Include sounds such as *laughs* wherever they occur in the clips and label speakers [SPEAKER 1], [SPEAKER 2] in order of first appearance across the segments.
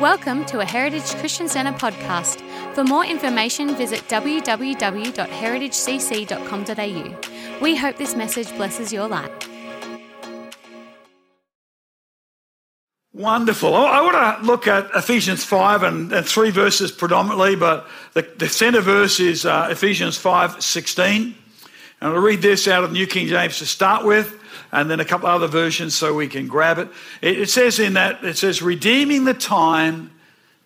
[SPEAKER 1] Welcome to a Heritage Christian Centre podcast. For more information, visit www.heritagecc.com.au. We hope this message blesses your life.
[SPEAKER 2] Wonderful. I want to look at Ephesians 5 and, and three verses predominantly, but the, the centre verse is uh, Ephesians 5 16. And I'll read this out of the New King James to start with, and then a couple other versions so we can grab it. It, says in that, it says, redeeming the time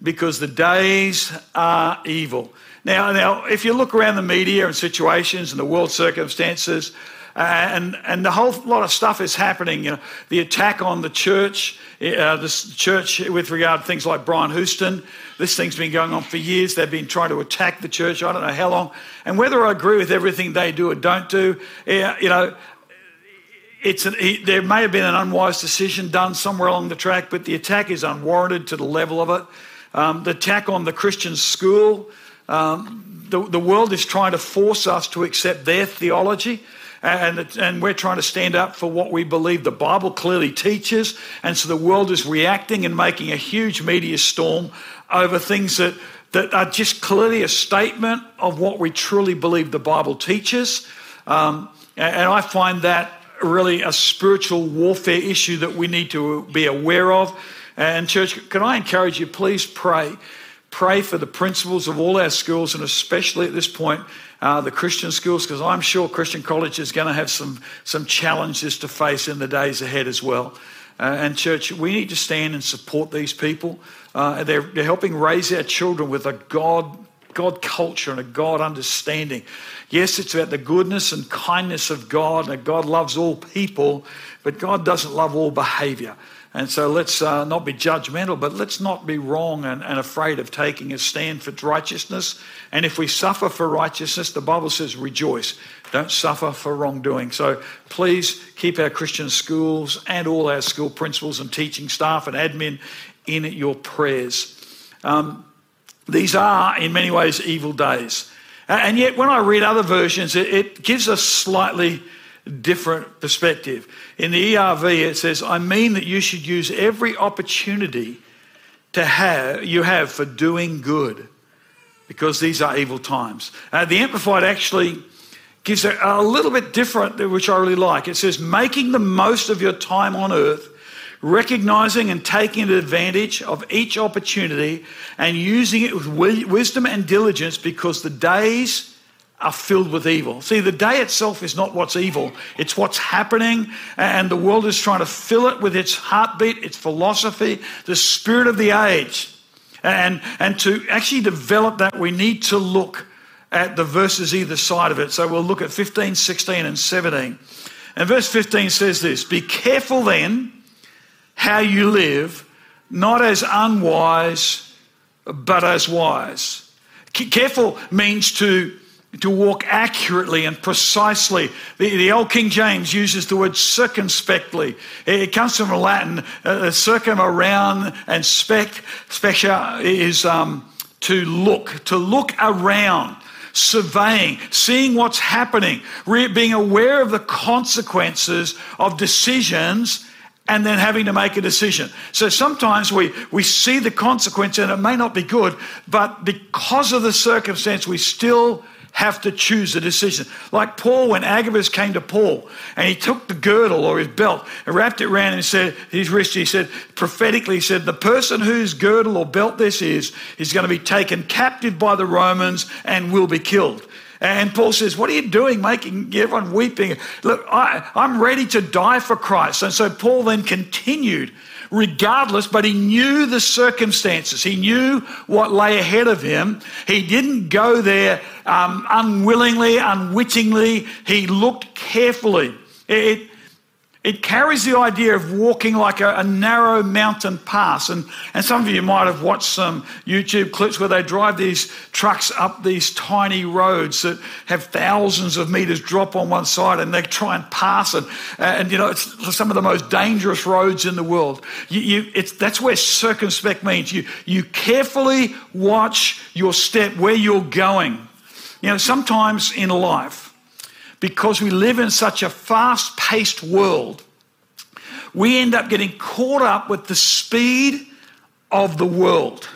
[SPEAKER 2] because the days are evil. Now, now, if you look around the media and situations and the world circumstances, uh, and and the whole lot of stuff is happening. You know, the attack on the church, uh, the church with regard to things like Brian Houston. This thing's been going on for years. They've been trying to attack the church. I don't know how long. And whether I agree with everything they do or don't do, you know, it's an, there may have been an unwise decision done somewhere along the track, but the attack is unwarranted to the level of it. Um, the attack on the Christian school, um, the, the world is trying to force us to accept their theology and, and we're trying to stand up for what we believe the Bible clearly teaches. And so the world is reacting and making a huge media storm over things that, that are just clearly a statement of what we truly believe the Bible teaches. Um, and I find that really a spiritual warfare issue that we need to be aware of. And, church, can I encourage you, please pray. Pray for the principals of all our schools, and especially at this point, uh, the Christian schools, because I'm sure Christian College is going to have some, some challenges to face in the days ahead as well. Uh, and, church, we need to stand and support these people. Uh, they're, they're helping raise our children with a God, God culture and a God understanding. Yes, it's about the goodness and kindness of God, and God loves all people, but God doesn't love all behavior. And so let's uh, not be judgmental, but let's not be wrong and, and, afraid of taking a stand for righteousness. And if we suffer for righteousness, the Bible says rejoice. Don't suffer for wrongdoing. So please keep our Christian schools and all our school principals and teaching staff and admin in your prayers. Um, these are, in many ways, evil days. And yet, when I read other versions, it, gives a slightly different perspective. In the ERV, it says, I mean that you should use every opportunity to have you have for doing good, because these are evil times. Uh, the Amplified actually gives a, a little bit different, which I really like. It says, making the most of your time on earth, recognizing and taking advantage of each opportunity, and using it with wisdom and diligence, because the days are filled with evil. See, the day itself is not what's evil, it's what's happening, and the world is trying to fill it with its heartbeat, its philosophy, the spirit of the age. And, and to actually develop that, we need to look at the verses either side of it. So we'll look at 15, 16, and 17. And verse 15 says this Be careful then how you live, not as unwise, but as wise. Careful means to to walk accurately and precisely. The, the, old King James uses the word circumspectly. It comes from Latin, uh, circum around, and spec, specia is um, to look, to look around, surveying, seeing what's happening, being aware of the consequences of decisions and then having to make a decision. So sometimes we, we see the consequence and it may not be good, but because of the circumstance, we still have to choose a decision. Like Paul, when Agabus came to Paul and he took the girdle or his belt and wrapped it around and said, his wrist, he said, prophetically, he said, the person whose girdle or belt this is, is going to be taken captive by the Romans and will be killed. And Paul says, What are you doing, making everyone weeping? Look, I, I'm ready to die for Christ. And so Paul then continued regardless, but he knew the circumstances. He knew what lay ahead of him. He didn't go there um, unwillingly, unwittingly. He looked carefully. It, it carries the idea of walking like a, a, narrow mountain pass. And, and some of you might have watched some YouTube clips where they drive these trucks up these tiny roads that have thousands of meters drop on one side and they try and pass it. Uh, and, you know, it's some of the most dangerous roads in the world. You, you, that's where circumspect means. You, you carefully watch your step, where you're going. You know, sometimes in life, because we live in such a fast paced world, we end up getting caught up with the speed of the world.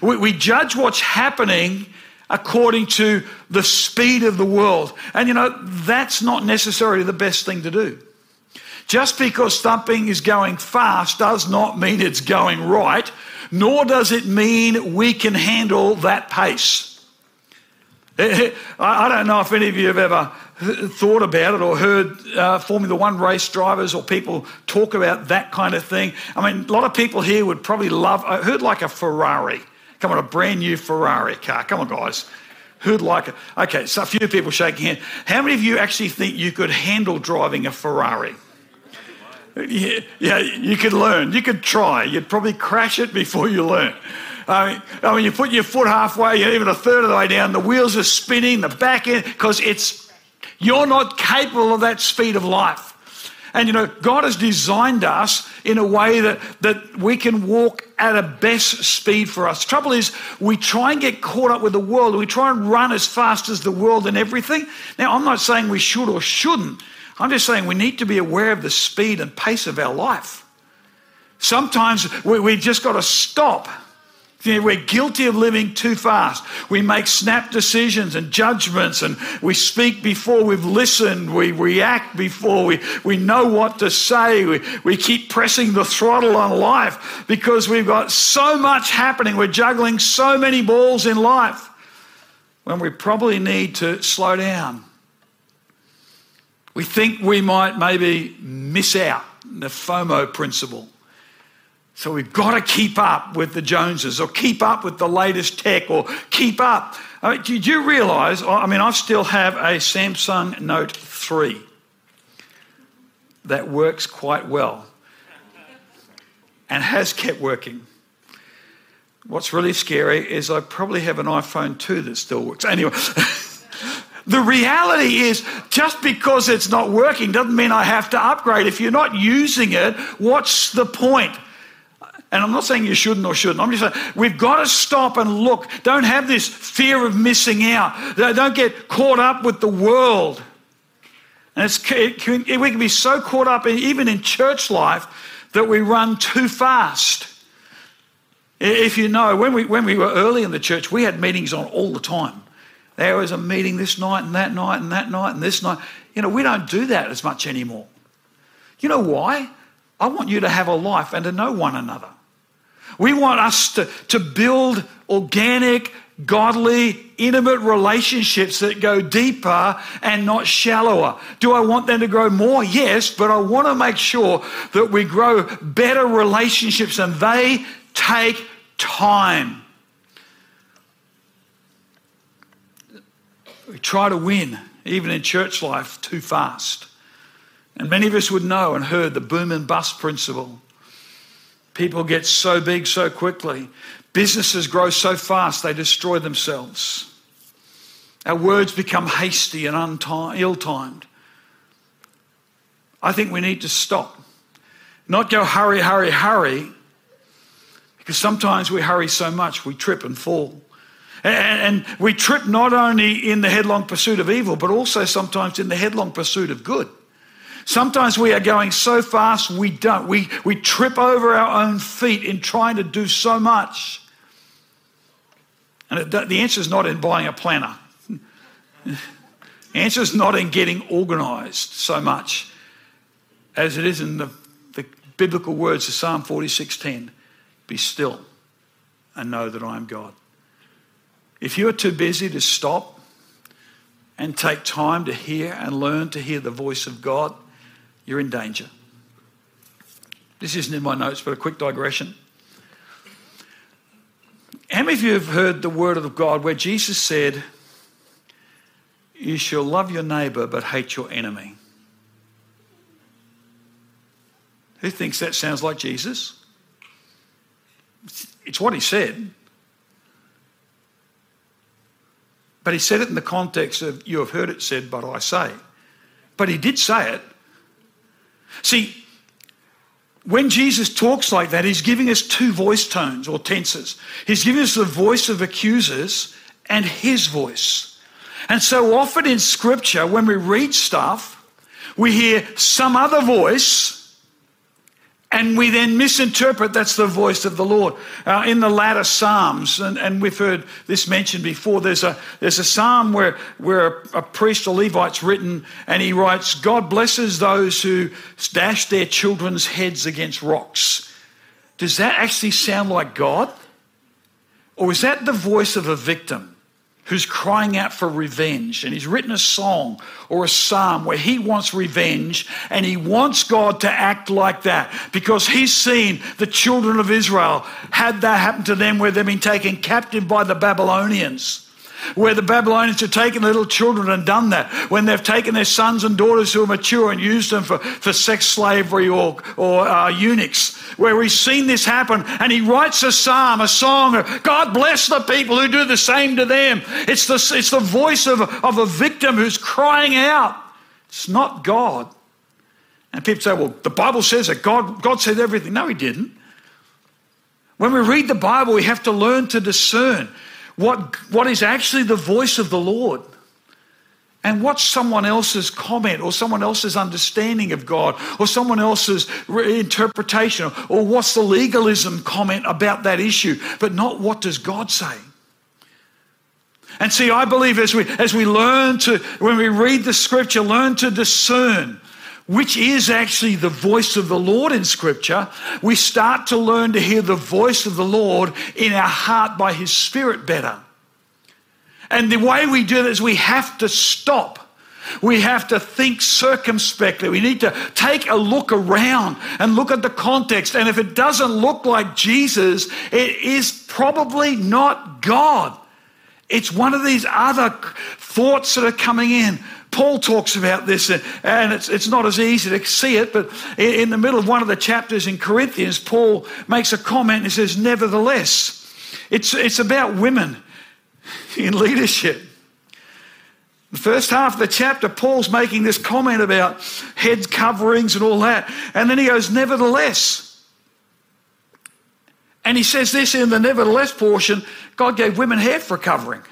[SPEAKER 2] We, we judge what's happening according to the speed of the world. And you know, that's not necessarily the best thing to do. Just because something is going fast does not mean it's going right, nor does it mean we can handle that pace. *laughs* I don't know if any of you have ever thought about it or heard uh, Formula One race drivers or people talk about that kind of thing. I mean, a lot of people here would probably love, I heard like a Ferrari. Come on, a brand new Ferrari car. Come on, guys. Who'd like it? Okay, so a few people shaking hands. How many of you actually think you could handle driving a Ferrari? Yeah, yeah, you could learn. You could try. You'd probably crash it before you learn. I mean, I mean, you put your foot halfway, even a third of the way down, the wheels are spinning, the back end, because it's you're not capable of that speed of life. And you know, God has designed us in a way that, that we can walk at a best speed for us. Trouble is, we try and get caught up with the world. We try and run as fast as the world and everything. Now, I'm not saying we should or shouldn't. I'm just saying we need to be aware of the speed and pace of our life. Sometimes we, we just got to stop we're guilty of living too fast. We make snap decisions and judgments, and we speak before we've listened. We react before we, we know what to say. We, we keep pressing the throttle on life because we've got so much happening. We're juggling so many balls in life when we probably need to slow down. We think we might maybe miss out the FOMO principle. So we've got to keep up with the Joneses or keep up with the latest tech or keep up. I mean, did you realize? I mean, I still have a Samsung Note 3 that works quite well and has kept working. What's really scary is I probably have an iPhone 2 that still works. Anyway. *laughs* The reality is, just because it's not working doesn't mean I have to upgrade. If you're not using it, what's the point? And I'm not saying you shouldn't or shouldn't. I'm just saying we've got to stop and look. Don't have this fear of missing out. Don't get caught up with the world. And it can, we can be so caught up, in, even in church life, that we run too fast. If you know, when we, when we were early in the church, we had meetings on all the time. There was a meeting this night and that night and that night and this night. You know, we don't do that as much anymore. You know why? I want you to have a life and to know one another. We want us to, to build organic, godly, intimate relationships that go deeper and not shallower. Do I want them to grow more? Yes, but I want to make sure that we grow better relationships and they take time. We try to win, even in church life, too fast. And many of us would know and heard the boom and bust principle. People get so big so quickly. Businesses grow so fast they destroy themselves. Our words become hasty and ill timed. I think we need to stop. Not go hurry, hurry, hurry, because sometimes we hurry so much we trip and fall. And, we trip not only in the headlong pursuit of evil, but also sometimes in the headlong pursuit of good. Sometimes we are going so fast we don't. We, we trip over our own feet in trying to do so much. And it, the answer is not in buying a planner. *laughs* the answer is not in getting organized so much as it is in the, the biblical words of Psalm 46:10. Be still and know that I am God. If you are too busy to stop and take time to hear and learn to hear the voice of God, you're in danger. This isn't in my notes, but a quick digression. How many of you have heard the word of God where Jesus said, You shall love your neighbor but hate your enemy? Who thinks that sounds like Jesus? It's what he said. But he said it in the context of, You have heard it said, but I say. But he did say it. See, when Jesus talks like that, he's giving us two voice tones or tenses. He's giving us the voice of accusers and his voice. And so often in scripture, when we read stuff, we hear some other voice And we then misinterpret that's the voice of the Lord. Uh, in the latter Psalms, and, and, we've heard this mentioned before, there's a, there's a psalm where, where a, a priest or Levite's written, and he writes, God blesses those who dash their children's heads against rocks. Does that actually sound like God? Or is that the voice of a victim? Who's crying out for revenge. And he's written a song or a psalm where he wants revenge and he wants God to act like that because he's seen the children of Israel had that happen to them where they've been taken captive by the Babylonians where the Babylonians have taken little children and done that, when they've taken their sons and daughters who are mature and used them for, for sex slavery or, or uh, eunuchs, where he's seen this happen and he writes a psalm, a song, God bless the people who do the same to them. It's the, it's the voice of, of a victim who's crying out. It's not God. And people say, well, the Bible says that God, God said everything. No, he didn't. When we read the Bible, we have to learn to discern what, what is actually the voice of the Lord and what's someone else's comment or someone else's understanding of God or someone else's interpretation or what's the legalism comment about that issue, but not what does God say. And see, I believe as we, as we learn to, when we read the scripture, learn to discern which is actually the voice of the Lord in Scripture, we start to learn to hear the voice of the Lord in our heart by His Spirit better. And the way we do that is we have to stop. We have to think circumspectly. We need to take a look around and look at the context. And if it doesn't look like Jesus, it is probably not God. It's one of these other thoughts that are coming in. Paul talks about this, uh, and it's, it's not as easy to see it, but in the middle of one of the chapters in Corinthians, Paul makes a comment and says, Nevertheless, it's, it's about women *laughs* in leadership. The first half of the chapter, Paul's making this comment about head coverings and all that. And then he goes, Nevertheless. And he says this in the nevertheless portion God gave women hair for covering,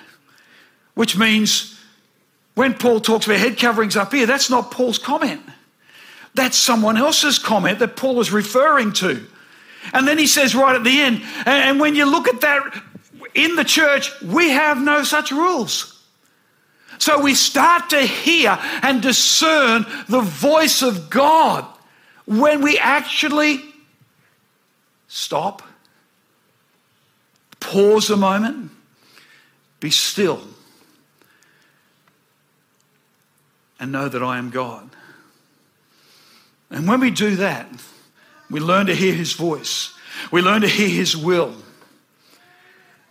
[SPEAKER 2] which means when Paul talks about head coverings up here, that's not Paul's comment. That's someone else's comment that Paul is referring to. And then he says right at the end, and when you look at that in the church, we have no such rules. So we start to hear and discern the voice of God when we actually stop, pause a moment, be still and know that I am God. And when we do that, we learn to hear His voice, we learn to hear His will.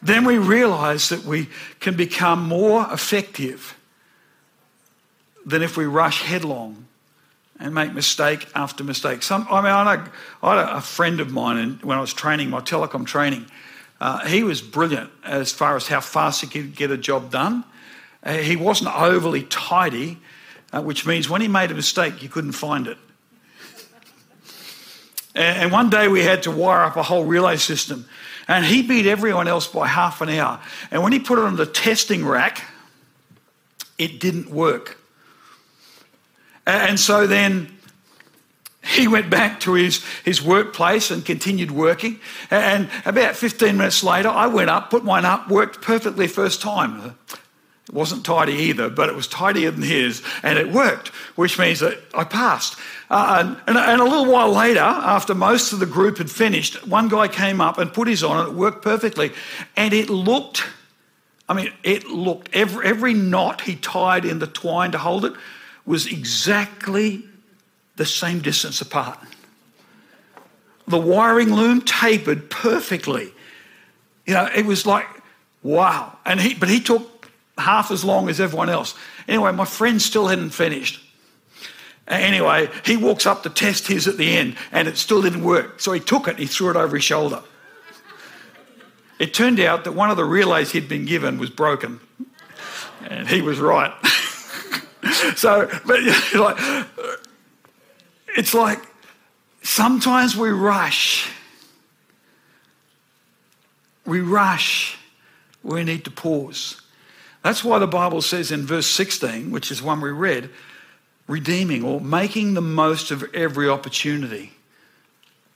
[SPEAKER 2] Then we realize that we can become more effective than if we rush headlong and make mistake after mistake. Some, I mean, I, know, I had a friend of mine and when I was training, my telecom training. Uh, he was brilliant as far as how fast he could get a job done. Uh, he wasn't overly tidy, uh, which means when he made a mistake, you couldn't find it. and, one day we had to wire up a whole relay system, and he beat everyone else by half an hour. And when he put it on the testing rack, it didn't work. And so then he went back to his, his workplace and continued working. And about 15 minutes later, I went up, put mine up, worked perfectly first time. It wasn't tidy either, but it was tidier than his, and it worked, which means that I passed. Uh, and, and, a little while later, after most of the group had finished, one guy came up and put his on, and it worked perfectly. And it looked, I mean, it looked, every, every knot he tied in the twine to hold it was exactly the same distance apart. The wiring loom tapered perfectly. You know, it was like, wow. And he, but he took half as long as everyone else. Anyway, my friend still hadn't finished. Anyway, he walks up to test his at the end and it still didn't work. So he took it and he threw it over his shoulder. It turned out that one of the relays he'd been given was broken. And he was right. *laughs* so, but *laughs* like, it's like sometimes we rush. We rush. We need to pause. That's why the Bible says in verse 16, which is one we read, redeeming or making the most of every opportunity.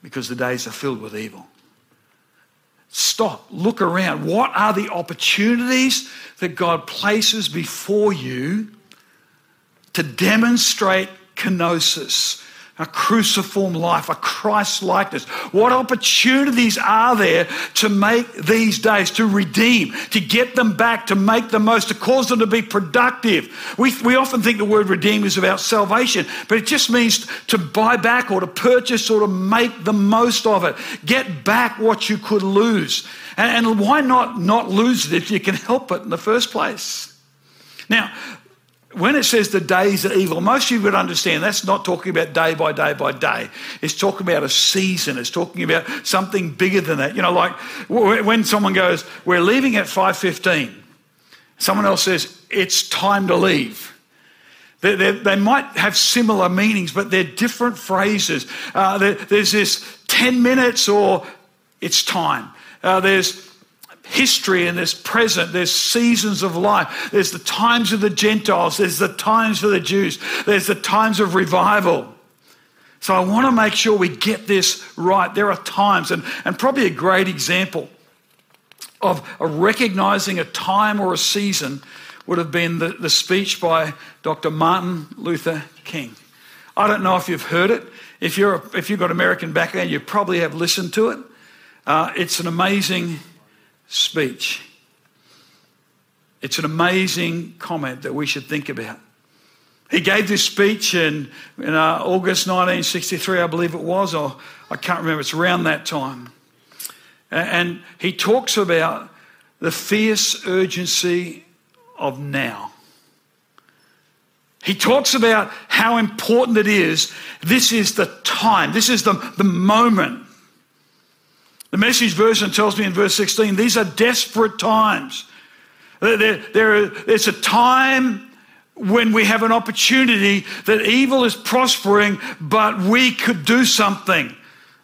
[SPEAKER 2] because the days are filled with evil. Stop, look around. What are the opportunities that God places before you to demonstrate kenosis, a cruciform life, a Christ likeness. What opportunities are there to make these days, to redeem, to get them back, to make the most, to cause them to be productive? We, we often think the word redeem is about salvation, but it just means to buy back or to purchase or to make the most of it. Get back what you could lose. And, and why not not lose it if you can help it in the first place? Now, when it says the days are evil, most of you would understand that's not talking about day by day by day. It's talking about a season. It's talking about something bigger than that. You know, like when someone goes, "We're leaving at 5:15," someone else says, "It's time to leave." They, they, they might have similar meanings, but they're different phrases. Uh, there, there's this 10 minutes or it's time. Uh, there's history and there's present, there's seasons of life, there's the times of the Gentiles, there's the times for the Jews, there's the times of revival. So I want to make sure we get this right. There are times, and, and probably a great example of a recognizing a time or a season would have been the, the speech by Dr. Martin Luther King. I don't know if you've heard it. If, you're, if you've got American background, you probably have listened to it. Uh, it's an amazing speech. It's an amazing comment that we should think about. He gave this speech in, in uh, August 1963, I believe it was, or I can't remember, it's around that time. And he talks about the fierce urgency of now. He talks about how important it is. This is the time, this is the, the moment the message version tells me in verse 16 these are desperate times. There, there, it's a time when we have an opportunity that evil is prospering, but we could do something.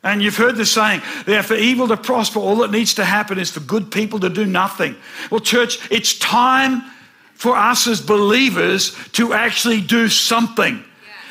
[SPEAKER 2] And you've heard the saying, that for evil to prosper, all that needs to happen is for good people to do nothing. Well, church, it's time for us as believers to actually do something.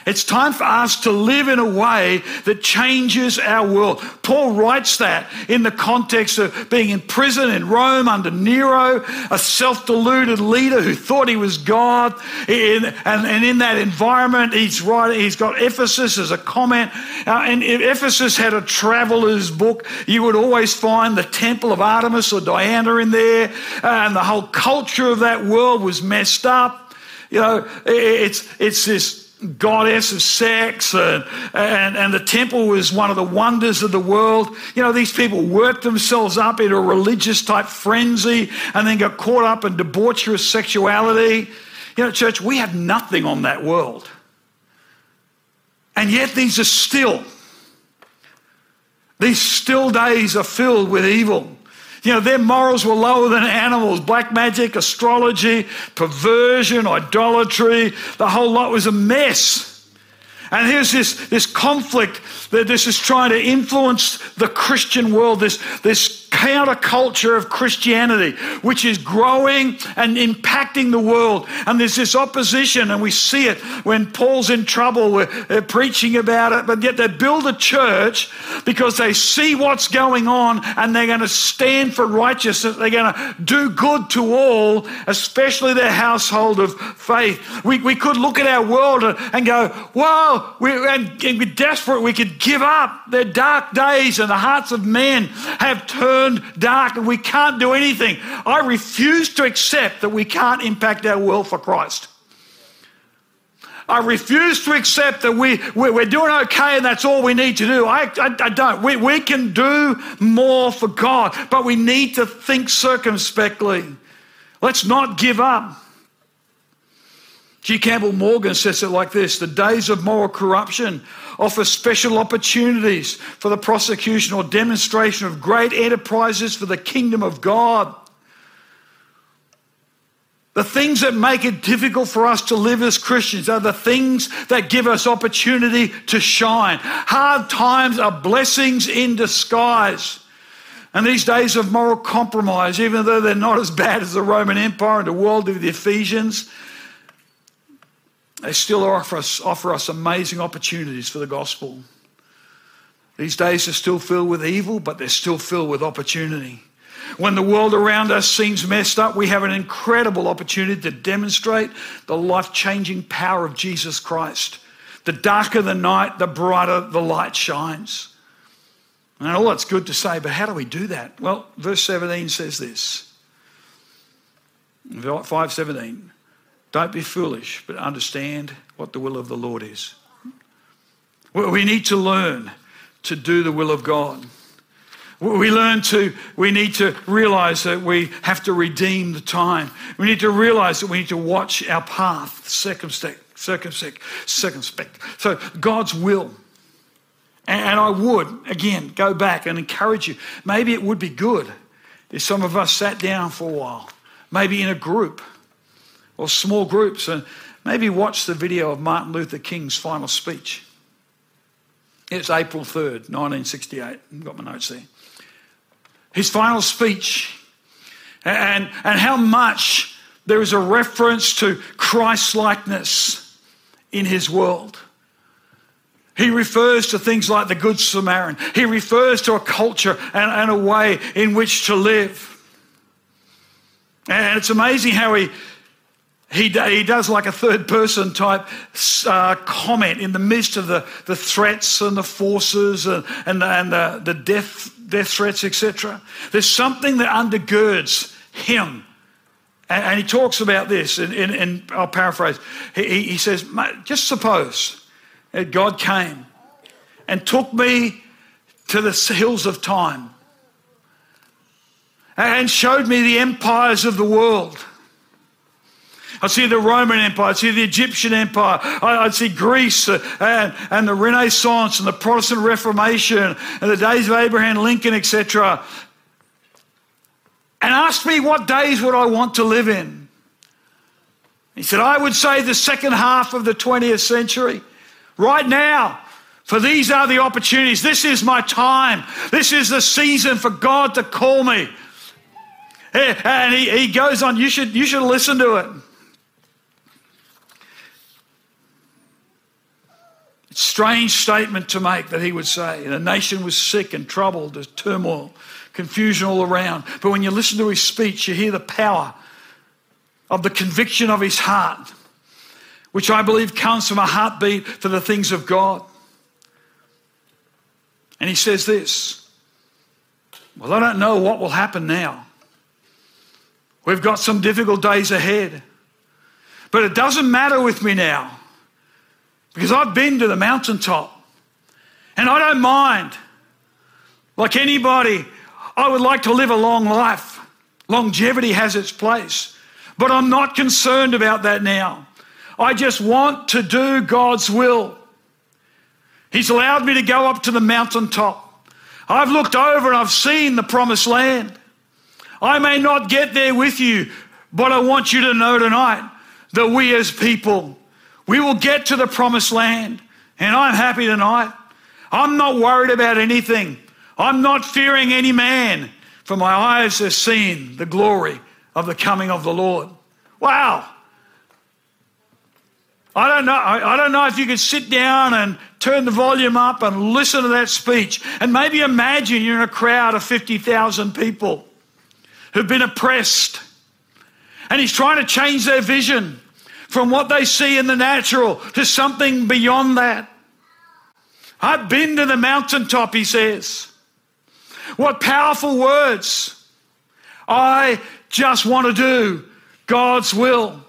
[SPEAKER 2] It's time for us to live in a way that changes our world. Paul writes that in the context of being in prison in Rome under Nero, a self deluded leader who thought he was God. And, in that environment, he's writing, he's got Ephesus as a comment. Uh, and if Ephesus had a traveler's book, you would always find the temple of Artemis or Diana in there. and the whole culture of that world was messed up. You know, it's, it's this goddess of sex, and, and, and the temple was one of the wonders of the world. You know, these people worked themselves up into a religious type frenzy and then got caught up in debaucherous sexuality. You know, church, we have nothing on that world. And yet, these are still, these still days are filled with evil. You know, their morals were lower than animals. Black magic, astrology, perversion, idolatry, the whole lot was a mess. And here's this, this conflict that this is trying to influence the Christian world, this, this counterculture of Christianity, which is growing and impacting the world. And there's this opposition, and we see it when Paul's in trouble, we're, preaching about it, but yet they build a church because they see what's going on and they're going to stand for righteousness. They're going to do good to all, especially their household of faith. We, we could look at our world and go, wow, we, and, and we're desperate. We could give up. Their dark days and the hearts of men have turned turned dark and we can't do anything. I refuse to accept that we can't impact our world for Christ. I refuse to accept that we, we're doing okay and that's all we need to do. I, I, I don't. We, we can do more for God, but we need to think circumspectly. Let's not give up. G. Campbell Morgan says it like this The days of moral corruption offer special opportunities for the prosecution or demonstration of great enterprises for the kingdom of God. The things that make it difficult for us to live as Christians are the things that give us opportunity to shine. Hard times are blessings in disguise. And these days of moral compromise, even though they're not as bad as the Roman Empire and the world of the Ephesians, they still offer us, offer us amazing opportunities for the gospel. These days are still filled with evil, but they're still filled with opportunity. When the world around us seems messed up, we have an incredible opportunity to demonstrate the life changing power of Jesus Christ. The darker the night, the brighter the light shines. And all that's good to say, but how do we do that? Well, verse 17 says this 517 Don't be foolish, but understand what the will of the Lord is. We need to learn to do the will of God. We learn to, we need to realize that we have to redeem the time. We need to realize that we need to watch our path, circumspect, circumspect, circumspect. So God's will. And I would, again, go back and encourage you. Maybe it would be good if some of us sat down for a while, maybe in a group or small groups, and maybe watch the video of Martin Luther King's final speech. It's April 3rd, 1968. I've got my notes there. His final speech, and, and how much there is a reference to Christ likeness in his world. He refers to things like the Good Samaritan. He refers to a culture and, and a way in which to live. And it's amazing how he, he, he does like a third person type uh, comment in the midst of the, the threats and the forces and, and, the, and the, the death, death threats, etc. There's something that undergirds him. And, and he talks about this, and, I'll paraphrase. He, he says, just suppose that God came and took me to the hills of time and showed me the empires of the world. I'd see the Roman Empire, I'd see the Egyptian Empire, I'd see Greece uh, and, and the Renaissance and the Protestant Reformation and the days of Abraham Lincoln, etc. And asked me what days would I want to live in. He said, I would say the second half of the 20th century. Right now, for these are the opportunities. This is my time. This is the season for God to call me. And he, he goes on, you should, you should listen to it. Strange statement to make that he would say. The nation was sick and troubled, there's turmoil, confusion all around. But when you listen to his speech, you hear the power of the conviction of his heart which I believe comes from a heartbeat for the things of God. And he says this Well, I don't know what will happen now. We've got some difficult days ahead. But it doesn't matter with me now because I've been to the mountaintop and I don't mind. Like anybody, I would like to live a long life. Longevity has its place. But I'm not concerned about that now. I just want to do God's will. He's allowed me to go up to the mountaintop. I've looked over and I've seen the promised land. I may not get there with you, but I want you to know tonight that we as people, we will get to the promised land. And I'm happy tonight. I'm not worried about anything. I'm not fearing any man, for my eyes have seen the glory of the coming of the Lord. Wow. I don't know. I don't know if you could sit down and turn the volume up and listen to that speech, and maybe imagine you're in a crowd of fifty thousand people who've been oppressed, and he's trying to change their vision from what they see in the natural to something beyond that. I've been to the mountaintop, he says. What powerful words. I just want to do God's will.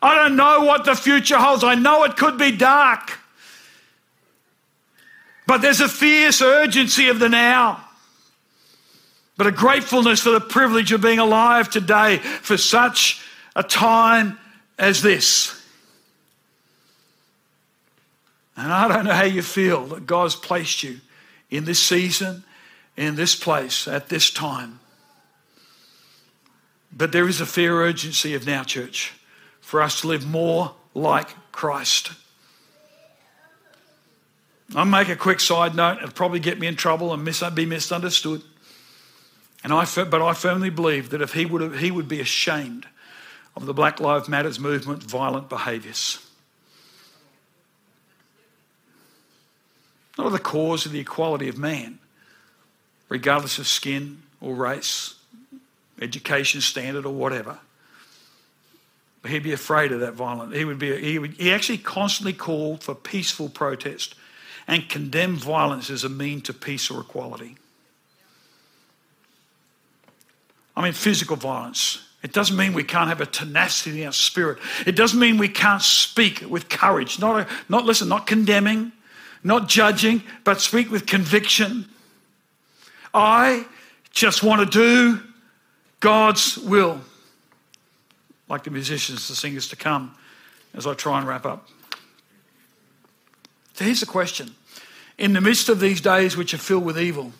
[SPEAKER 2] I don't know what the future holds. I know it could be dark. But there's a fierce urgency of the now. But a gratefulness for the privilege of being alive today for such a time as this. And I don't know how you feel that God's placed you in this season, in this place, at this time. But there is a fair urgency of now, church for us to live more like Christ. I'll make a quick side note. It'll probably get me in trouble and mis- be misunderstood. And I, but I firmly believe that if he would, have, he would be ashamed of the Black Lives Matters movement violent behaviours. not of the cause of the equality of man, regardless of skin or race, education standard or whatever. But he'd be afraid of that violence. He would be. He, would, he actually constantly called for peaceful protest and condemned violence as a mean to peace or equality. I mean, physical violence. It doesn't mean we can't have a tenacity in our spirit. It doesn't mean we can't speak with courage. Not, a, not listen, not condemning, not judging, but speak with conviction. I just want to do God's will. Like the musicians, the singers to come, as I try and wrap up. So here's the question In the midst of these days which are filled with evil,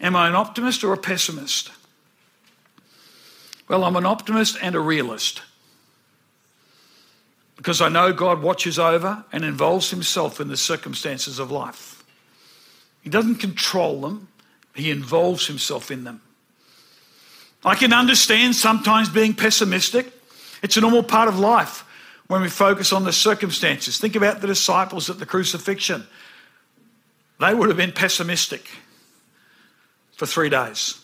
[SPEAKER 2] am I an optimist or a pessimist? Well, I'm an optimist and a realist because I know God watches over and involves himself in the circumstances of life. He doesn't control them, he involves himself in them. I can understand sometimes being pessimistic. It's a normal part of life when we focus on the circumstances. Think about the disciples at the crucifixion. They would have been pessimistic for three days.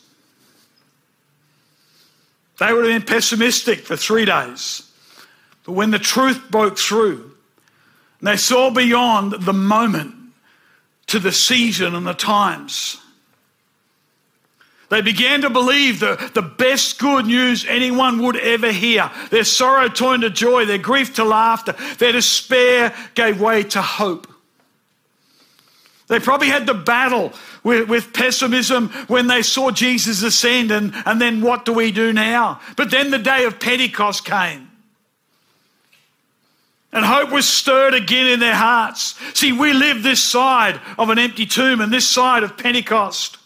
[SPEAKER 2] They would have been pessimistic for three days. But when the truth broke through, they saw beyond the moment to the season and the times, they began to believe the, the best good news anyone would ever hear. Their sorrow turned to joy, their grief to laughter, their despair gave way to hope. They probably had to battle with, with, pessimism when they saw Jesus ascend, and, and then what do we do now? But then the day of Pentecost came. And hope was stirred again in their hearts. See, we live this side of an empty tomb and this side of Pentecost.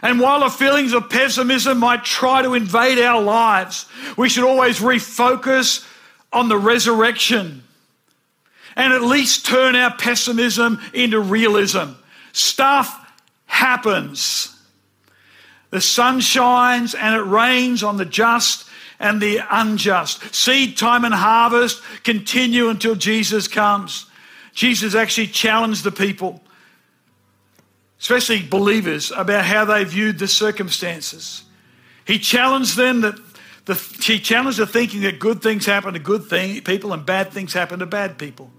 [SPEAKER 2] And while the feelings of pessimism might try to invade our lives, we should always refocus on the resurrection and at least turn our pessimism into realism. Stuff happens. The sun shines and it rains on the just and the unjust. Seed time and harvest continue until Jesus comes. Jesus actually challenged the people especially believers, about how they viewed the circumstances. He challenged them that the, he challenged the thinking that good things happen to good thing, people and bad things happen to bad people.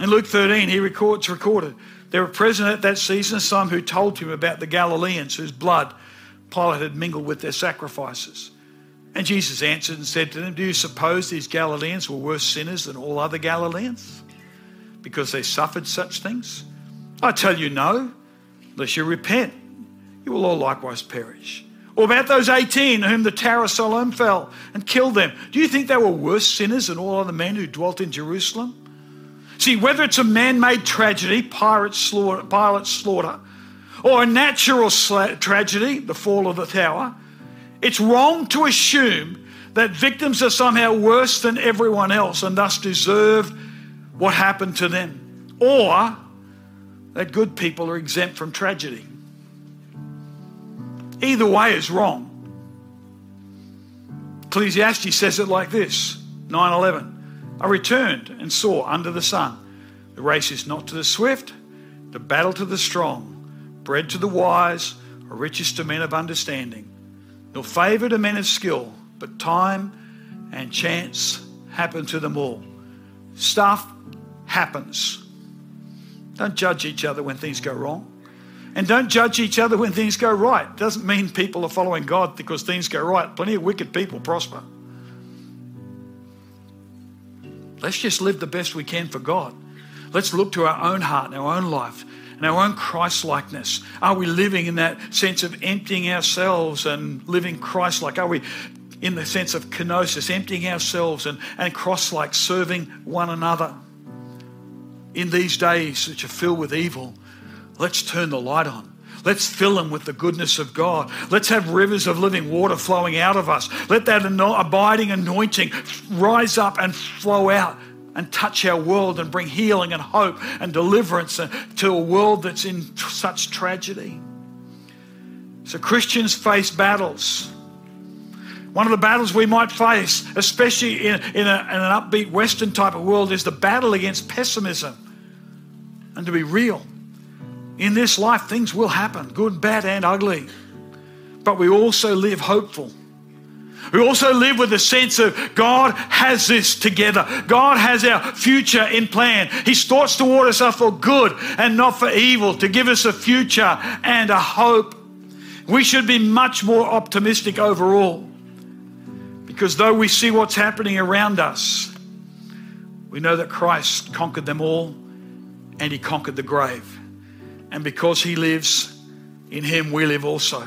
[SPEAKER 2] In Luke 13, he records, recorded there were present at that season some who told him about the Galileans whose blood Pilate had mingled with their sacrifices. And Jesus answered and said to them, Do you suppose these Galileans were worse sinners than all other Galileans because they suffered such things? I tell you no, unless you repent, you will all likewise perish. Or about those 18 whom the Tower of Siloam fell and killed them. Do you think they were worse sinners than all other men who dwelt in Jerusalem? See, whether it's a man made tragedy, pirate slaughter, Pilate's slaughter, or a natural tragedy, the fall of the tower, it's wrong to assume that victims are somehow worse than everyone else and thus deserve what happened to them. Or that good people are exempt from tragedy. Either way is wrong. Ecclesiastes says it like this 9:11 I returned and saw under the sun the race is not to the swift the battle to the strong bread to the wise or riches to men of understanding nor favor to men of skill but time and chance happen to them all stuff happens don't judge each other when things go wrong. And don't judge each other when things go right. Doesn't mean people are following God because things go right. Plenty of wicked people prosper. Let's just live the best we can for God. Let's look to our own heart and our own life and our own Christ likeness. Are we living in that sense of emptying ourselves and living Christ like? Are we in the sense of kenosis, emptying ourselves and, and cross like, serving one another? in these days which are filled with evil, let's turn the light on. Let's fill them with the goodness of God. Let's have rivers of living water flowing out of us. Let that abiding anointing rise up and flow out and touch our world and bring healing and hope and deliverance uh, to a world that's in such tragedy. So, Christians face battles. One of the battles we might face, especially in, in, a, in an upbeat Western type of world, is the battle against pessimism. and to be real. In this life, things will happen good, bad, and ugly. But we also live hopeful. We also live with a sense of God has this together. God has our future in plan. His thoughts toward us are for good and not for evil, to give us a future and a hope. We should be much more optimistic overall because though we see what's happening around us, we know that Christ conquered them all and he conquered the grave. And because he lives, in him we live also.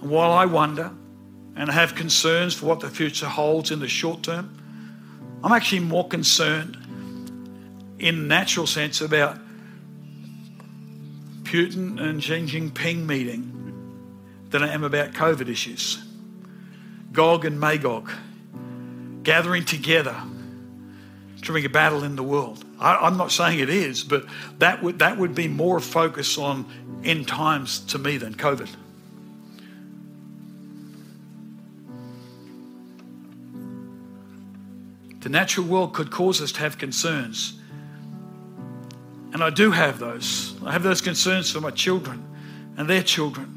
[SPEAKER 2] And while I wonder and have concerns for what the future holds in the short term, I'm actually more concerned in natural sense about Putin and Xi Jinping meeting than I am about COVID issues. Gog and Magog gathering together to bring a battle in the world. I, am not saying it is, but that would, that would be more focus on end times to me than COVID. The natural world could cause us to have concerns. And I do have those. I have those concerns for my children and their children.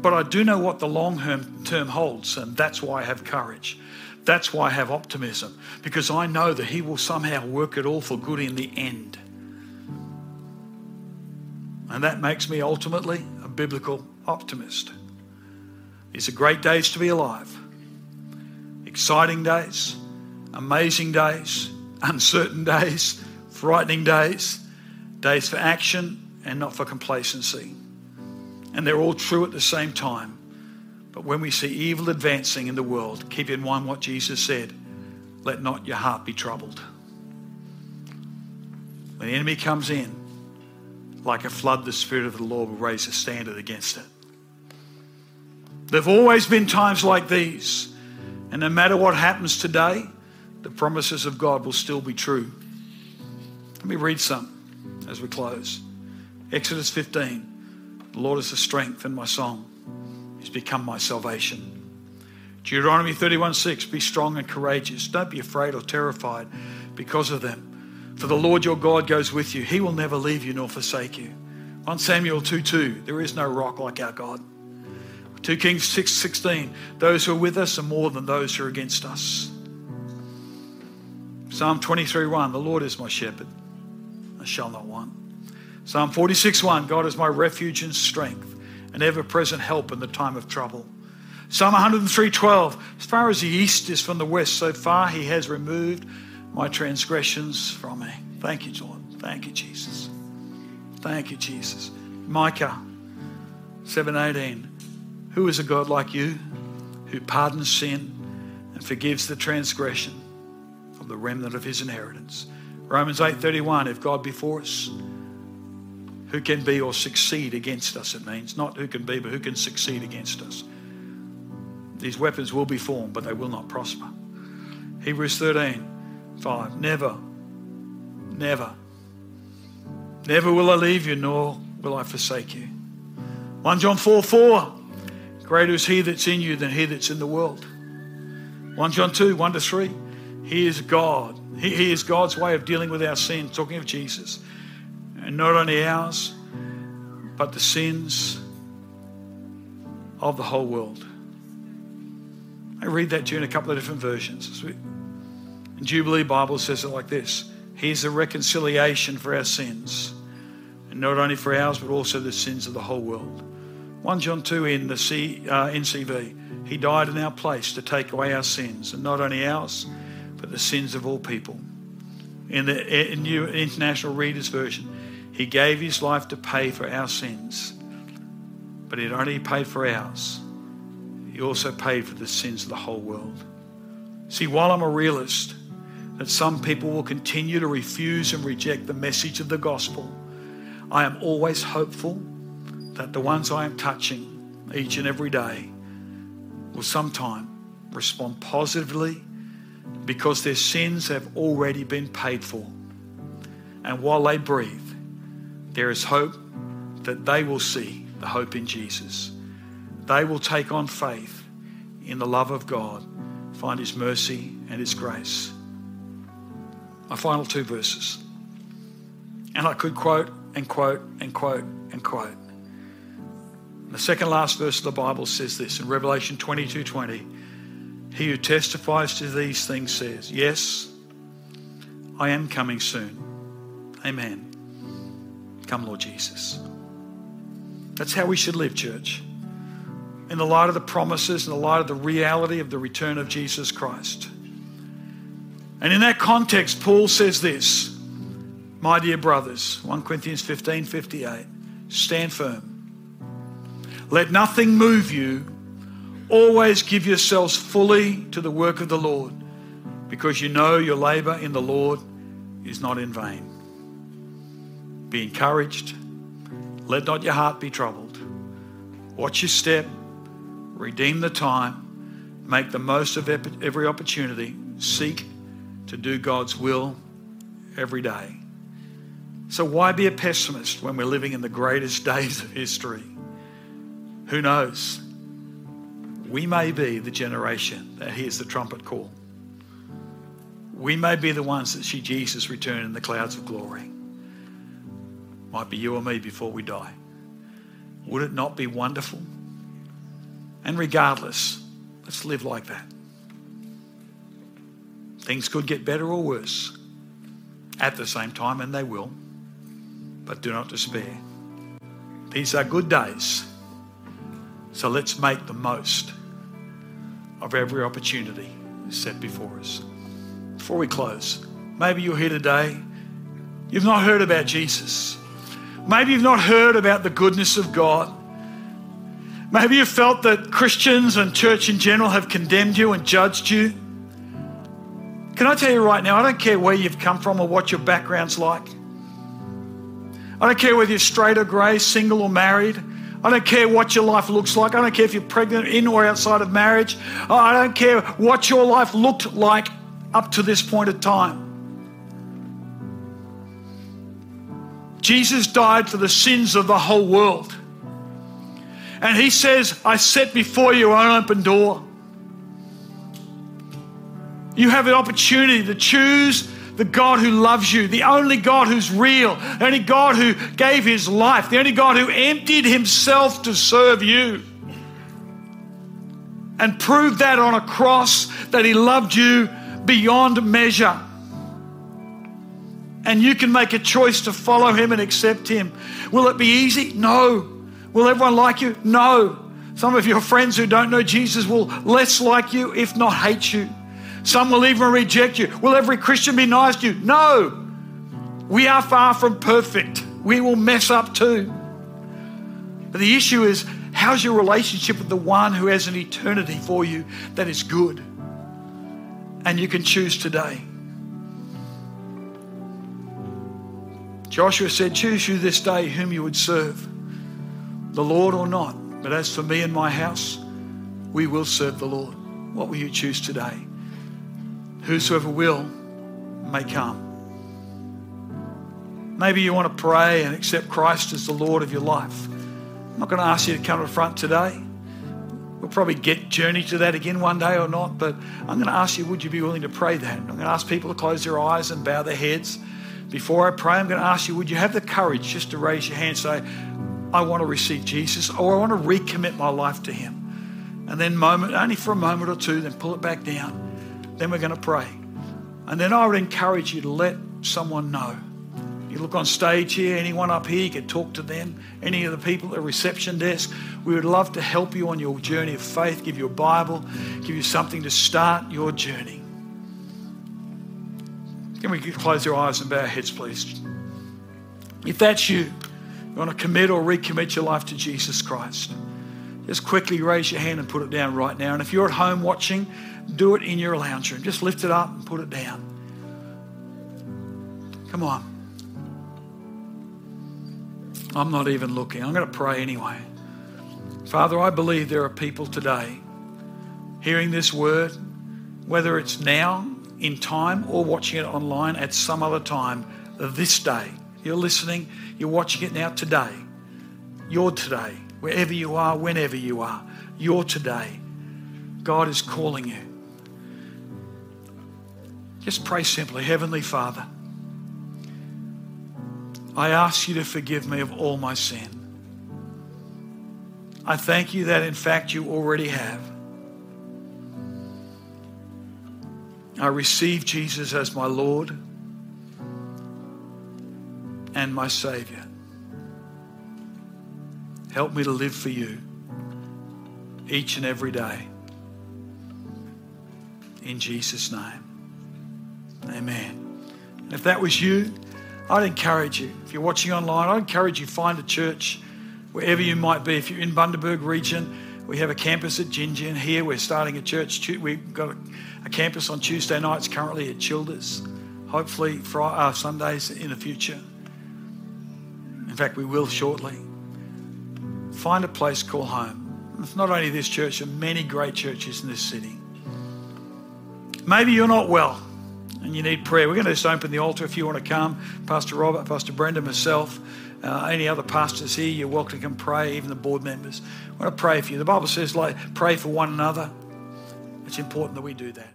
[SPEAKER 2] But I do know what the long term holds, and that's why I have courage. That's why I have optimism, because I know that He will somehow work it all for good in the end. And that makes me ultimately a biblical optimist. These are great days to be alive, exciting days, amazing days, *laughs* uncertain days, frightening days, days for action and not for complacency and they're all true at the same time. But when we see evil advancing in the world, keep in mind what Jesus said let not your heart be troubled. When the enemy comes in, like a flood, the Spirit of the Lord will raise a standard against it. There have always been times like these, and no matter what happens today, the promises of God will still be true. Let me read some as we close. Exodus 15. The Lord is the strength and my song. He's become my salvation. Deuteronomy 31 6 Be strong and courageous. Don't be afraid or terrified because of them. For the Lord your God goes with you. He will never leave you nor forsake you. 1 Samuel 2 2 There is no rock like our God. 2 Kings 6 16 Those who are with us are more than those who are against us. Psalm 23 1 The Lord is my shepherd. I shall not want. Psalm 46 1 God is my refuge and strength, an ever present help in the time of trouble. Psalm 103 12 As far as the east is from the west, so far he has removed my transgressions from me. Thank you, Lord. Thank you, Jesus. Thank you, Jesus. Micah 7:18 Who is a God like you who pardons sin and forgives the transgression of the remnant of his inheritance? Romans 8:31 If God be for us, who can be or succeed against us, it means. Not who can be, but who can succeed against us. These weapons will be formed, but they will not prosper. Hebrews 13, 5. Never, never, never will I leave you, nor will I forsake you. 1 John 4, 4. Greater is he that's in you than he that's in the world. 1 John 2, 1 to 3. He is God. He, he is God's way of dealing with our sin, talking of Jesus and not only ours, but the sins of the whole world. I read that to you in a couple of different versions. In Jubilee Bible says it like this He's a reconciliation for our sins, and not only for ours, but also the sins of the whole world. 1 John 2 in the C, uh, NCV, He died in our place to take away our sins, and not only ours, but the sins of all people. In the New International Reader's Version, he gave his life to pay for our sins, but he not only paid for ours, he also paid for the sins of the whole world. See, while I'm a realist, that some people will continue to refuse and reject the message of the gospel, I am always hopeful that the ones I am touching each and every day will sometime respond positively because their sins have already been paid for. And while they breathe, there is hope that they will see the hope in Jesus. They will take on faith in the love of God, find His mercy and His grace. My final two verses. And I could quote and quote and quote and quote. The second last verse of the Bible says this in Revelation 22 20. He who testifies to these things says, Yes, I am coming soon. Amen. Come, Lord Jesus. That's how we should live, church. In the light of the promises, in the light of the reality of the return of Jesus Christ. And in that context, Paul says this My dear brothers, 1 Corinthians 15 58, stand firm. Let nothing move you. Always give yourselves fully to the work of the Lord, because you know your labor in the Lord is not in vain. Be encouraged. Let not your heart be troubled. Watch your step. Redeem the time. Make the most of every opportunity. Seek to do God's will every day. So, why be a pessimist when we're living in the greatest *laughs* days of history? Who knows? We may be the generation that hears the trumpet call. We may be the ones that see Jesus return in the clouds of glory. Might be you or me before we die. Would it not be wonderful? And regardless, let's live like that. Things could get better or worse at the same time, and they will. But do not despair. These are good days. So let's make the most of every opportunity set before us. Before we close, maybe you're here today, you've not heard about Jesus. Maybe you've not heard about the goodness of God. Maybe you've felt that Christians and church in general have condemned you and judged you. Can I tell you right now, I don't care where you've come from or what your background's like. I don't care whether you're straight or grey, single or married. I don't care what your life looks like. I don't care if you're pregnant in or outside of marriage. I don't care what your life looked like up to this point of time. Jesus died for the sins of the whole world. And he says, I set before you an open door. You have an opportunity to choose the God who loves you, the only God who's real, the only God who gave his life, the only God who emptied himself to serve you. And proved that on a cross that he loved you beyond measure. And you can make a choice to follow him and accept him. Will it be easy? No. Will everyone like you? No. Some of your friends who don't know Jesus will less like you, if not hate you. Some will even reject you. Will every Christian be nice to you? No. We are far from perfect. We will mess up too. But the issue is how's your relationship with the one who has an eternity for you that is good? And you can choose today. Joshua said, Choose you this day whom you would serve, the Lord or not. But as for me and my house, we will serve the Lord. What will you choose today? Whosoever will may come. Maybe you want to pray and accept Christ as the Lord of your life. I'm not going to ask you to come to the front today. We'll probably get journey to that again one day or not, but I'm going to ask you, would you be willing to pray that? I'm going to ask people to close their eyes and bow their heads. Before I pray, I'm going to ask you, would you have the courage just to raise your hand and say, I want to receive Jesus or I want to recommit my life to Him? And then, moment, only for a moment or two, then pull it back down. Then we're going to pray. And then I would encourage you to let someone know. You look on stage here, anyone up here, you can talk to them, any of the people at the reception desk. We would love to help you on your journey of faith, give you a Bible, give you something to start your journey. Can we close our eyes and bow our heads, please? If that's you, you want to commit or recommit your life to Jesus Christ, just quickly raise your hand and put it down right now. And if you're at home watching, do it in your lounge room. Just lift it up and put it down. Come on. I'm not even looking. I'm going to pray anyway. Father, I believe there are people today hearing this word, whether it's now in time or watching it online at some other time this day. You're listening, you're watching it now today. You're today, wherever you are, whenever you are. You're today. God is calling you. Just pray simply Heavenly Father, I ask you to forgive me of all my sin. I thank you that in fact you already have. I receive Jesus as my Lord and my Savior. Help me to live for you each and every day. In Jesus' name. Amen. If that was you, I'd encourage you. If you're watching online, I'd encourage you find a church wherever you might be. If you're in Bundaberg region, we have a campus at Gin Gin here. We're starting a church. We've got a, campus on Tuesday nights currently at Childers. Hopefully, Friday, uh, Sundays in the future. In fact, we will shortly. Find a place called home. It's not only this church, there are many great churches in this city. Maybe you're not well and you need prayer. We're going to just open the altar if you want to come. Pastor Robert, Pastor Brenda, myself, uh, any other pastors here, you're welcome to come pray, even the board members. I want to pray for you. The Bible says, like, pray for one another. It's important that we do that.